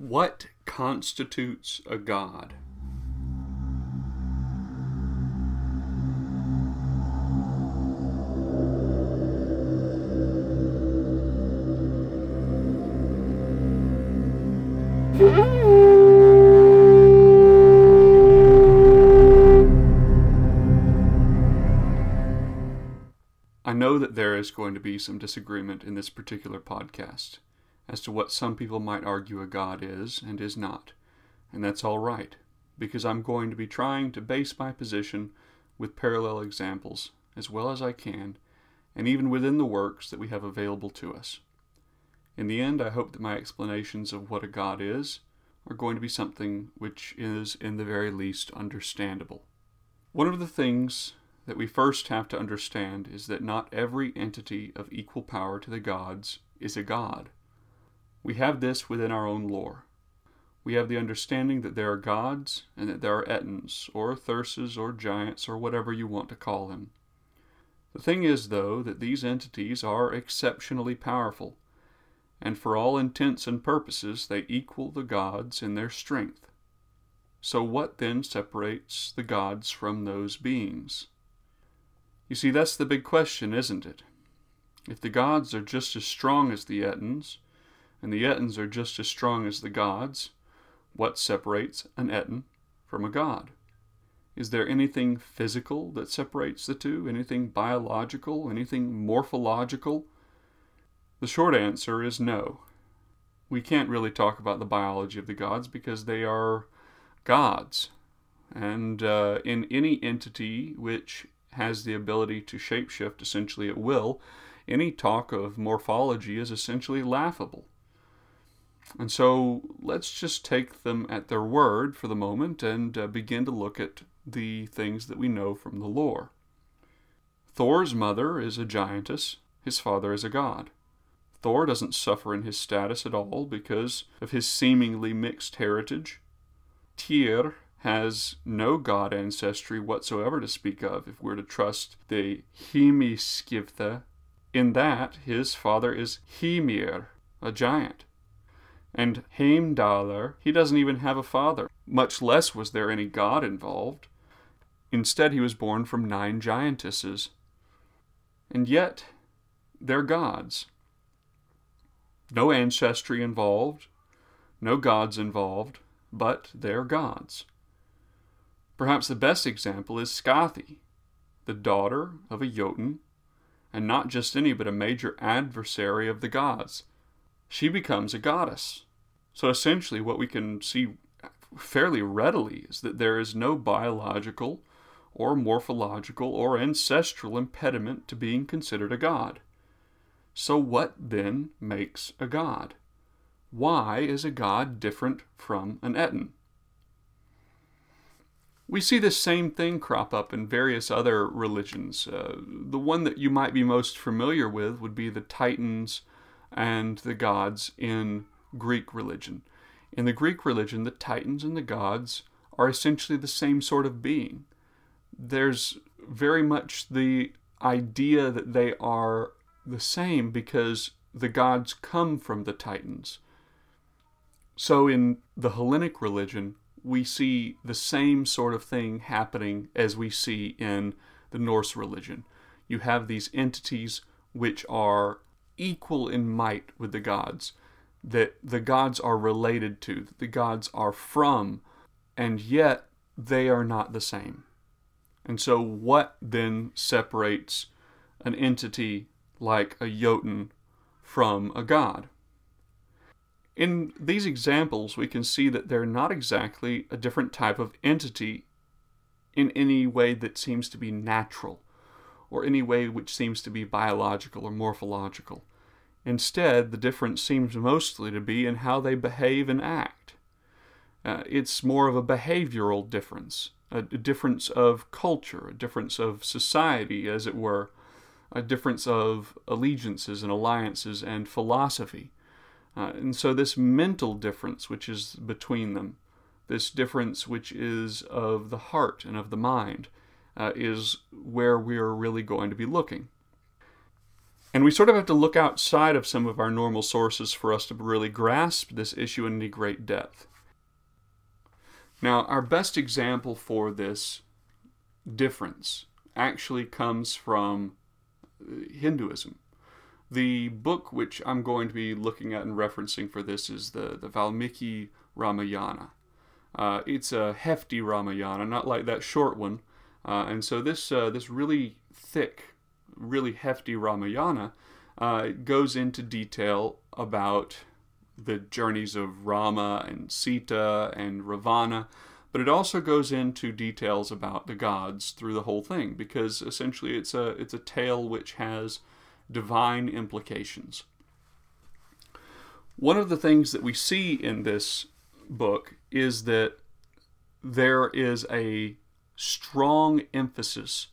What constitutes a god? I know that there is going to be some disagreement in this particular podcast as to what some people might argue a God is and is not, and that's all right, because I'm going to be trying to base my position with parallel examples as well as I can, and even within the works that we have available to us. In the end, I hope that my explanations of what a God is are going to be something which is, in the very least, understandable. One of the things that we first have to understand is that not every entity of equal power to the gods is a god. We have this within our own lore. We have the understanding that there are gods and that there are Ettins, or Thurses, or giants, or whatever you want to call them. The thing is, though, that these entities are exceptionally powerful, and for all intents and purposes they equal the gods in their strength. So, what then separates the gods from those beings? You see, that's the big question, isn't it? If the gods are just as strong as the Ettins, and the Ettins are just as strong as the gods, what separates an Ettin from a god? Is there anything physical that separates the two? Anything biological? Anything morphological? The short answer is no. We can't really talk about the biology of the gods because they are gods. And uh, in any entity which has the ability to shapeshift essentially at will, any talk of morphology is essentially laughable. And so let's just take them at their word for the moment and uh, begin to look at the things that we know from the lore. Thor's mother is a giantess, his father is a god. Thor doesn't suffer in his status at all because of his seemingly mixed heritage. Tyr has no god ancestry whatsoever to speak of if we're to trust the Hymiskvida. In that, his father is Hymir, a giant. And Heimdallr, he doesn't even have a father, much less was there any god involved. Instead, he was born from nine giantesses. And yet, they're gods. No ancestry involved, no gods involved, but they're gods. Perhaps the best example is Skathi, the daughter of a Jotun, and not just any, but a major adversary of the gods she becomes a goddess. So essentially, what we can see fairly readily is that there is no biological or morphological or ancestral impediment to being considered a god. So, what then makes a god? Why is a god different from an Ettin? We see this same thing crop up in various other religions. Uh, the one that you might be most familiar with would be the Titans and the gods in Greek religion. In the Greek religion, the Titans and the gods are essentially the same sort of being. There's very much the idea that they are the same because the gods come from the Titans. So in the Hellenic religion, we see the same sort of thing happening as we see in the Norse religion. You have these entities which are equal in might with the gods, that the gods are related to, that the gods are from, and yet they are not the same. And so, what then separates an entity like a Jotun from a god? In these examples, we can see that they're not exactly a different type of entity in any way that seems to be natural or any way which seems to be biological or morphological. Instead, the difference seems mostly to be in how they behave and act. Uh, it's more of a behavioral difference, a, difference of culture, a difference of society, as it were, a difference of allegiances and alliances and philosophy. Uh, and so, this mental difference which is between them, this difference which is of the heart and of the mind, uh, is where we are really going to be looking. And we sort of have to look outside of some of our normal sources for us to really grasp this issue in any great depth. Now, our best example for this difference actually comes from uh, Hinduism. The book which I'm going to be looking at and referencing for this is the, the Valmiki Ramayana. Uh, it's a hefty Ramayana, not like that short one. Uh, and so this uh, this really thick, really hefty Ramayana uh, goes into detail about the journeys of Rama and Sita and Ravana, but it also goes into details about the gods through the whole thing because essentially it's a it's a tale which has divine implications. One of the things that we see in this book is that there is a strong emphasis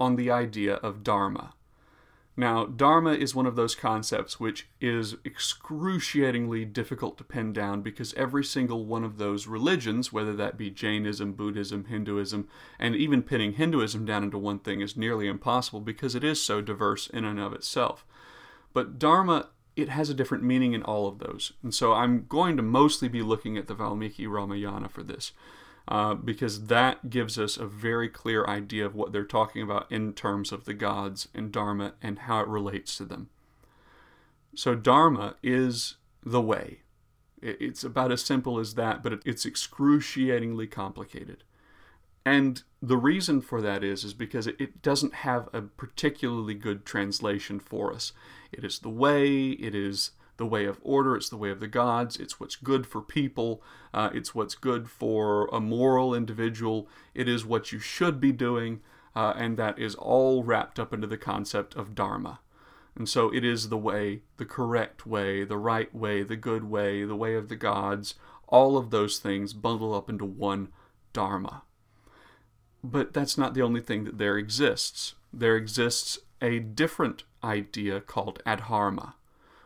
on the idea of Dharma. Now, Dharma is one of those concepts which is excruciatingly difficult to pin down because every single one of those religions, whether that be Jainism, Buddhism, Hinduism, and even pinning Hinduism down into one thing is nearly impossible because it is so diverse in and of itself. But Dharma, it has a different meaning in all of those. And so I'm going to mostly be looking at the Valmiki Ramayana for this uh, because that gives us a very clear idea of what they're talking about in terms of the gods and Dharma and how it relates to them. So, Dharma is the way. It's about as simple as that, but it's excruciatingly complicated. And the reason for that is is because it doesn't have a particularly good translation for us. It is the way, it is the way of order, it's the way of the gods, it's what's good for people, uh, it's what's good for a moral individual, it is what you should be doing, uh, and that is all wrapped up into the concept of Dharma. And so it is the way, the correct way, the right way, the good way, the way of the gods, all of those things bundle up into one Dharma. But that's not the only thing that there exists. There exists a different idea called adharma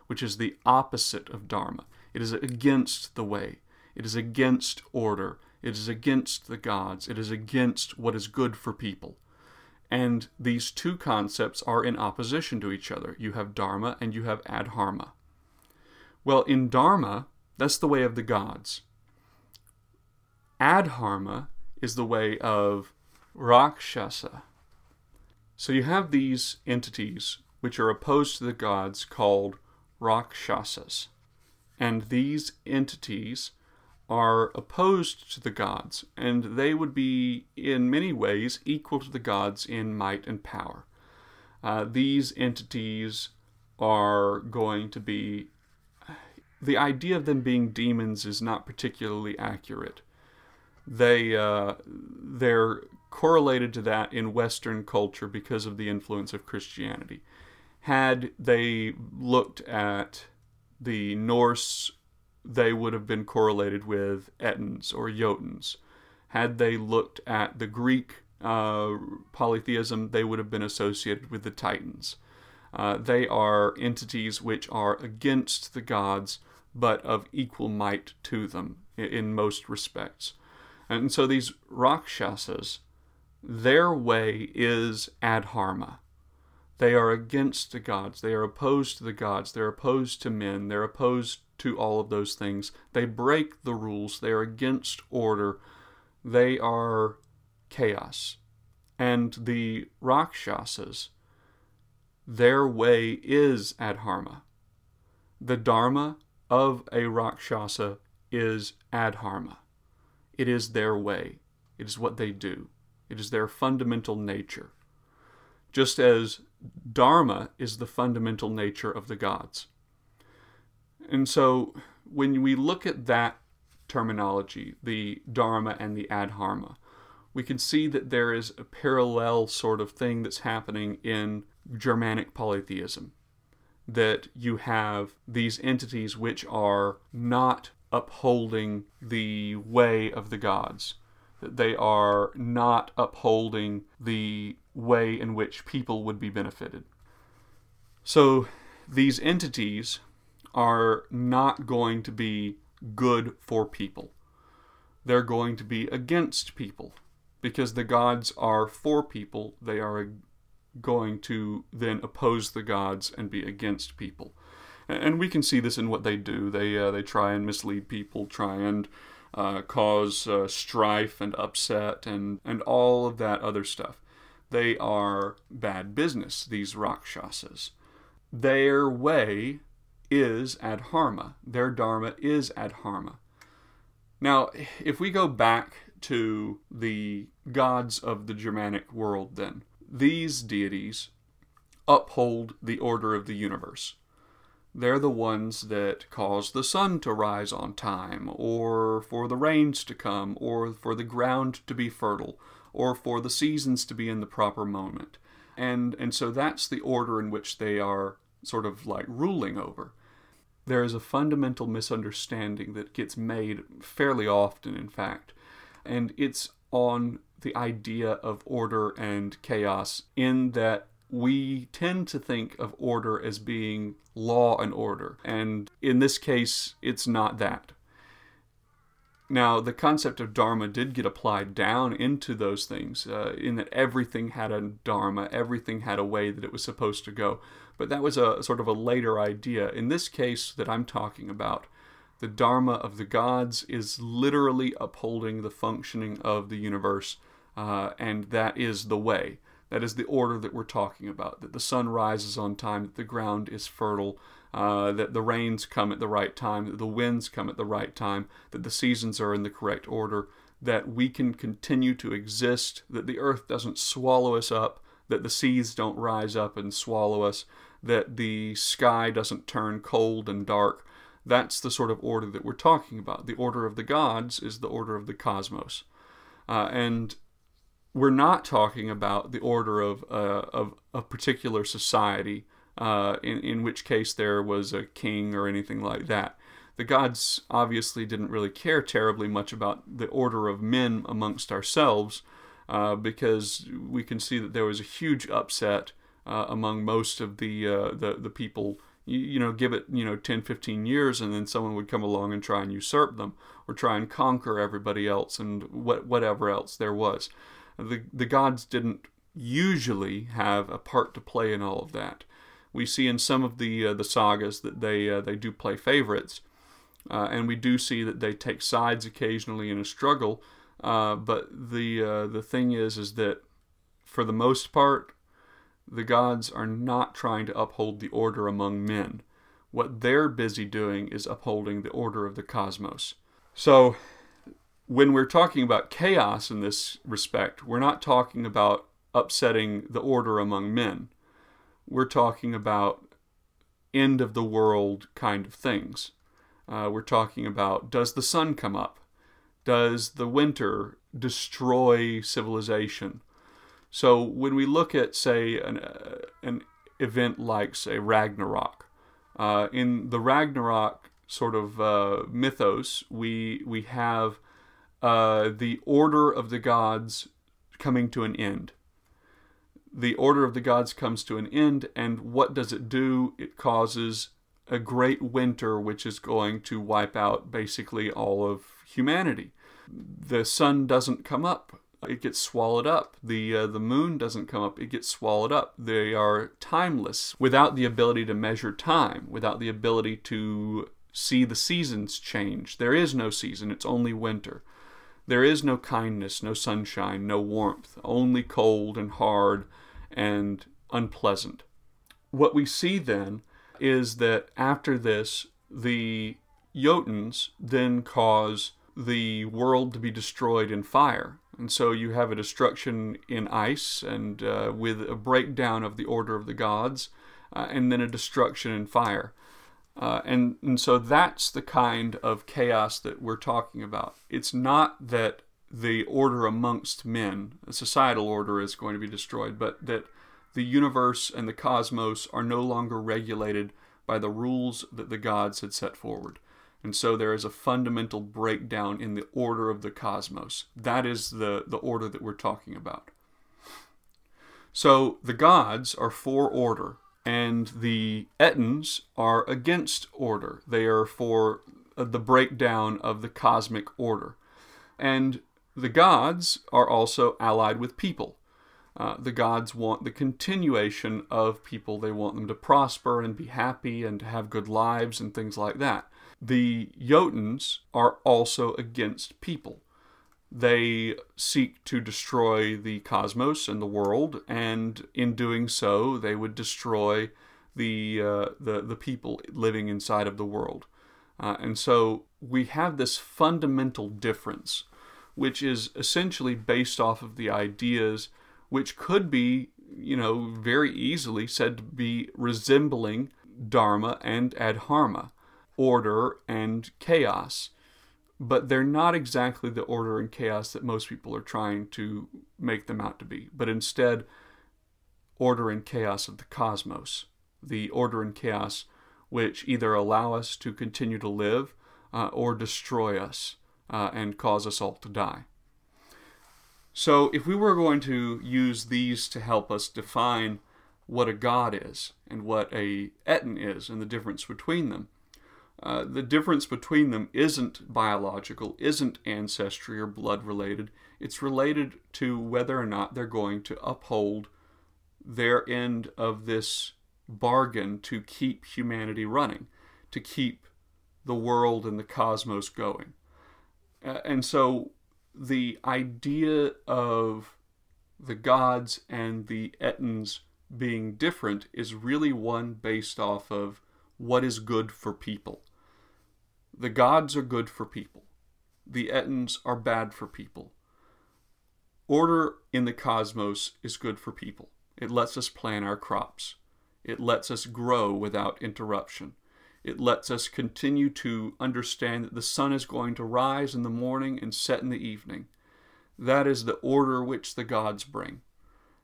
which is the opposite of Dharma. It is against the way, it is against order, it is against the gods, it is against what is good for people. And these two concepts are in opposition to each other. You have Dharma and you have Adharma. Well, in Dharma, that's the way of the gods. Adharma is the way of Rakshasa. So you have these entities which are opposed to the gods called Rakshasas. And these entities are opposed to the gods, and they would be, in many ways, equal to the gods in might and power. Uh, these entities are going to be. The idea of them being demons is not particularly accurate. They uh, they're correlated to that in Western culture because of the influence of Christianity had they looked at the Norse, they would have been correlated with Ettins or Jotuns. Had they looked at the Greek uh, polytheism, they would have been associated with the Titans. Uh, they are entities which are against the gods, but of equal might to them in, in most respects. And so these Rakshasas, their way is adharma. They are against the gods. They are opposed to the gods. They're opposed to men. They're opposed to all of those things. They break the rules. They are against order. They are chaos. And the Rakshasas, their way is adharma. The dharma of a Rakshasa is adharma. It is their way. It is what they do. It is their fundamental nature. Just as Dharma is the fundamental nature of the gods. And so when we look at that terminology, the Dharma and the Adharma, we can see that there is a parallel sort of thing that's happening in Germanic polytheism. That you have these entities which are not upholding the way of the gods, that they are not upholding the way in which people would be benefited. So these entities are not going to be good for people. They're going to be against people because the gods are for people. They are going to then oppose the gods and be against people. And we can see this in what they do. They uh, they try and mislead people, try and uh, cause uh, strife and upset and and all of that other stuff. They are bad business. These rakshasas. Their way is adharma. Their dharma is adharma. Now, if we go back to the gods of the Germanic world, then these deities uphold the order of the universe. They're the ones that cause the sun to rise on time, or for the rains to come, or for the ground to be fertile, or for the seasons to be in the proper moment. And, and so that's the order in which they are sort of like ruling over. There is a fundamental misunderstanding that gets made fairly often, in fact, and it's on the idea of order and chaos, in that we tend to think of order as being law and order, and in this case, it's not that. Now, the concept of Dharma did get applied down into those things, uh, in that everything had a Dharma, everything had a way that it was supposed to go. But that was a sort of a later idea. In this case that I'm talking about, the Dharma of the gods is literally upholding the functioning of the universe, uh, and that is the way. That is the order that we're talking about. That the sun rises on time, that the ground is fertile, uh, that the rains come at the right time, that the winds come at the right time, that the seasons are in the correct order, that we can continue to exist, that the earth doesn't swallow us up, that the seas don't rise up and swallow us, that the sky doesn't turn cold and dark, that's the sort of order that we're talking about. The order of the gods is the order of the cosmos. Uh, and we're not talking about the order of, uh, of a particular society, uh, in, in which case there was a king or anything like that. The gods obviously didn't really care terribly much about the order of men amongst ourselves, uh, because we can see that there was a huge upset uh, among most of the, uh, the, the people you, you know, give it, you know, 10, 15 years, and then someone would come along and try and usurp them or try and conquer everybody else and what, whatever else there was. The, the gods didn't usually have a part to play in all of that. We see in some of the uh, the sagas that they uh, they do play favorites, uh, and we do see that they take sides occasionally in a struggle. Uh, but the uh, the thing is, is that for the most part, the gods are not trying to uphold the order among men. What they're busy doing is upholding the order of the cosmos. So, when we're talking about chaos in this respect, we're not talking about upsetting the order among men. We're talking about end of the world kind of things. Uh, we're talking about does the sun come up? Does the winter destroy civilization? So when we look at, say, an, uh, an event like, say, Ragnarok, uh, in the Ragnarok sort of uh, mythos, we we have uh, the order of the gods coming to an end. The order of the gods comes to an end, and what does it do? It causes a great winter, which is going to wipe out basically all of humanity. The sun doesn't come up it gets swallowed up. The uh, the moon doesn't come up; it gets swallowed up. They are timeless, without the ability to measure time, without the ability to see the seasons change. There is no season; it's only winter. There is no kindness, no sunshine, no warmth, only cold and hard and unpleasant. What we see then is that after this, the Jotuns then cause the world to be destroyed in fire. And so you have a destruction in ice and uh, with a breakdown of the order of the gods, uh, and then a destruction in fire. Uh, and, and so that's the kind of chaos that we're talking about. It's not that the order amongst men, societal order, is going to be destroyed, but that the universe and the cosmos are no longer regulated by the rules that the gods had set forward. And so there is a fundamental breakdown in the order of the cosmos. That is the, the order that we're talking about. So the gods are for order, and the Ettins are against order. They are for uh, the breakdown of the cosmic order. And the gods are also allied with people. Uh, the gods want the continuation of people. They want them to prosper and be happy and to have good lives and things like that. The Jotuns are also against people. They seek to destroy the cosmos and the world, and in doing so, they would destroy the uh, the the people living inside of the world. Uh, and so we have this fundamental difference, which is essentially based off of the ideas which could be, you know, very easily said to be resembling Dharma and Adharma, order and chaos. But they're not exactly the order and chaos that most people are trying to make them out to be, but instead, order and chaos of the cosmos, the order and chaos which either allow us to continue to live uh, or destroy us uh, and cause us all to die. So, if we were going to use these to help us define what a god is and what a etin is and the difference between them, uh, the difference between them isn't biological, isn't ancestry or blood related. It's related to whether or not they're going to uphold their end of this bargain to keep humanity running, to keep the world and the cosmos going. Uh, and so the idea of the gods and the etins being different is really one based off of what is good for people. The gods are good for people. The etins are bad for people. Order in the cosmos is good for people. It lets us plant our crops. It lets us grow without interruption. It lets us continue to understand that the sun is going to rise in the morning and set in the evening. That is the order which the gods bring.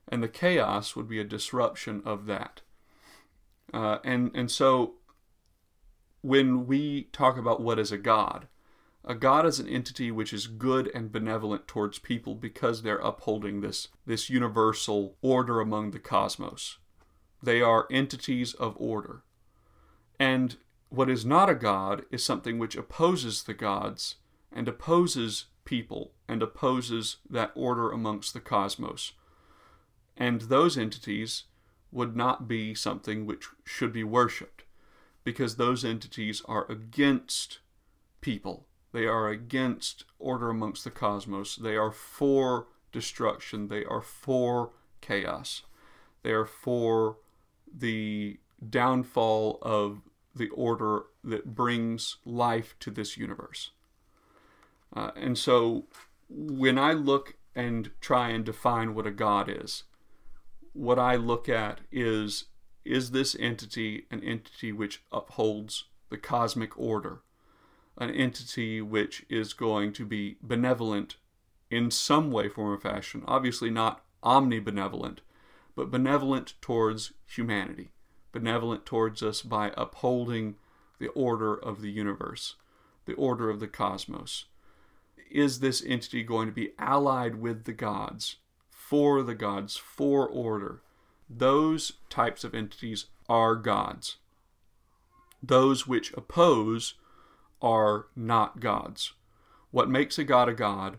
And the chaos would be a disruption of that. Uh, and, and so when we talk about what is a god, a god is an entity which is good and benevolent towards people because they're upholding this, this universal order among the cosmos. They are entities of order. And what is not a God is something which opposes the gods and opposes people and opposes that order amongst the cosmos. And those entities would not be something which should be worshipped because those entities are against people. They are against order amongst the cosmos. They are for destruction. They are for chaos. They are for the downfall of the order that brings life to this universe. Uh, and so when I look and try and define what a God is, what I look at is is this entity an entity which upholds the cosmic order, an entity which is going to be benevolent in some way, form, or fashion, obviously not omnibenevolent, but benevolent towards humanity, benevolent towards us by upholding the order of the universe, the order of the cosmos. Is this entity going to be allied with the gods, for the gods, for order? Those types of entities are gods. Those which oppose are not gods. What makes a god a god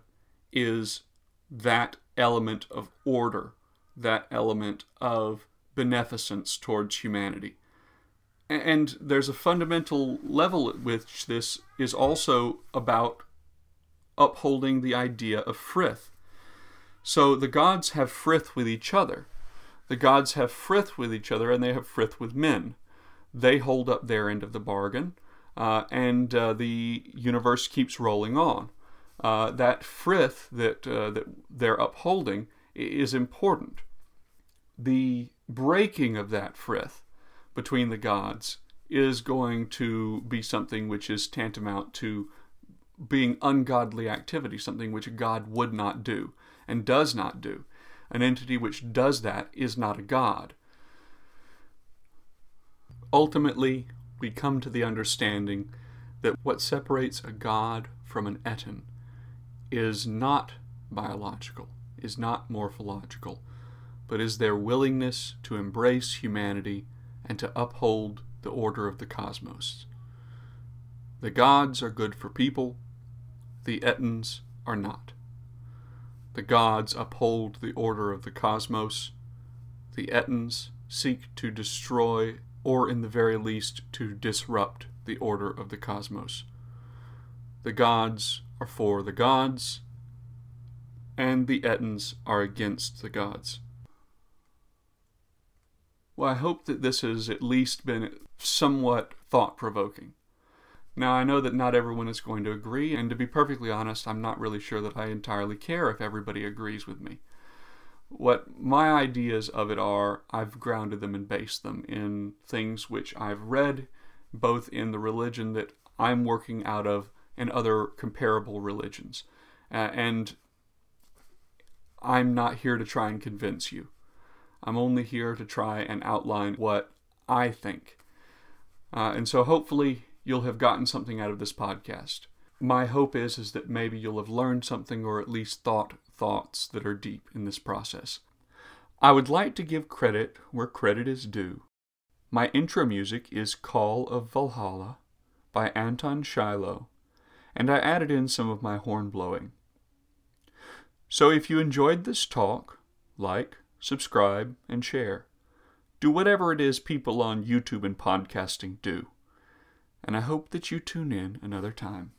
is that element of order that element of beneficence towards humanity. And there's a fundamental level at which this is also about upholding the idea of frith. So the gods have frith with each other. The gods have frith with each other and they have frith with men. They hold up their end of the bargain, uh, and uh, the universe keeps rolling on. Uh, that frith that, uh, that they're upholding is important. The breaking of that frith between the gods is going to be something which is tantamount to being ungodly activity, something which a God would not do and does not do. An entity which does that is not a God. Ultimately, we come to the understanding that what separates a God from an etin is not biological is not morphological, but is their willingness to embrace humanity and to uphold the order of the cosmos. The gods are good for people, the etins are not. The gods uphold the order of the cosmos. The Ettins seek to destroy, or in the very least to disrupt, the order of the cosmos. The gods are for the gods, and the Ettins are against the gods. Well, I hope that this has at least been somewhat thought provoking. Now, I know that not everyone is going to agree, and to be perfectly honest, I'm not really sure that I entirely care if everybody agrees with me. What my ideas of it are, I've grounded them and based them in things which I've read, both in the religion that I'm working out of and other comparable religions. Uh, and I'm not here to try and convince you. I'm only here to try and outline what I think. Uh, and so hopefully you'll have gotten something out of this podcast. My hope is is that maybe you'll have learned something or at least thought thoughts that are deep in this process. I would like to give credit where credit is due. My intro music is Call of Valhalla by Anton Shiloh, and I added in some of my horn blowing. So if you enjoyed this talk, like, subscribe, and share. Do whatever it is people on YouTube and podcasting do. And I hope that you tune in another time.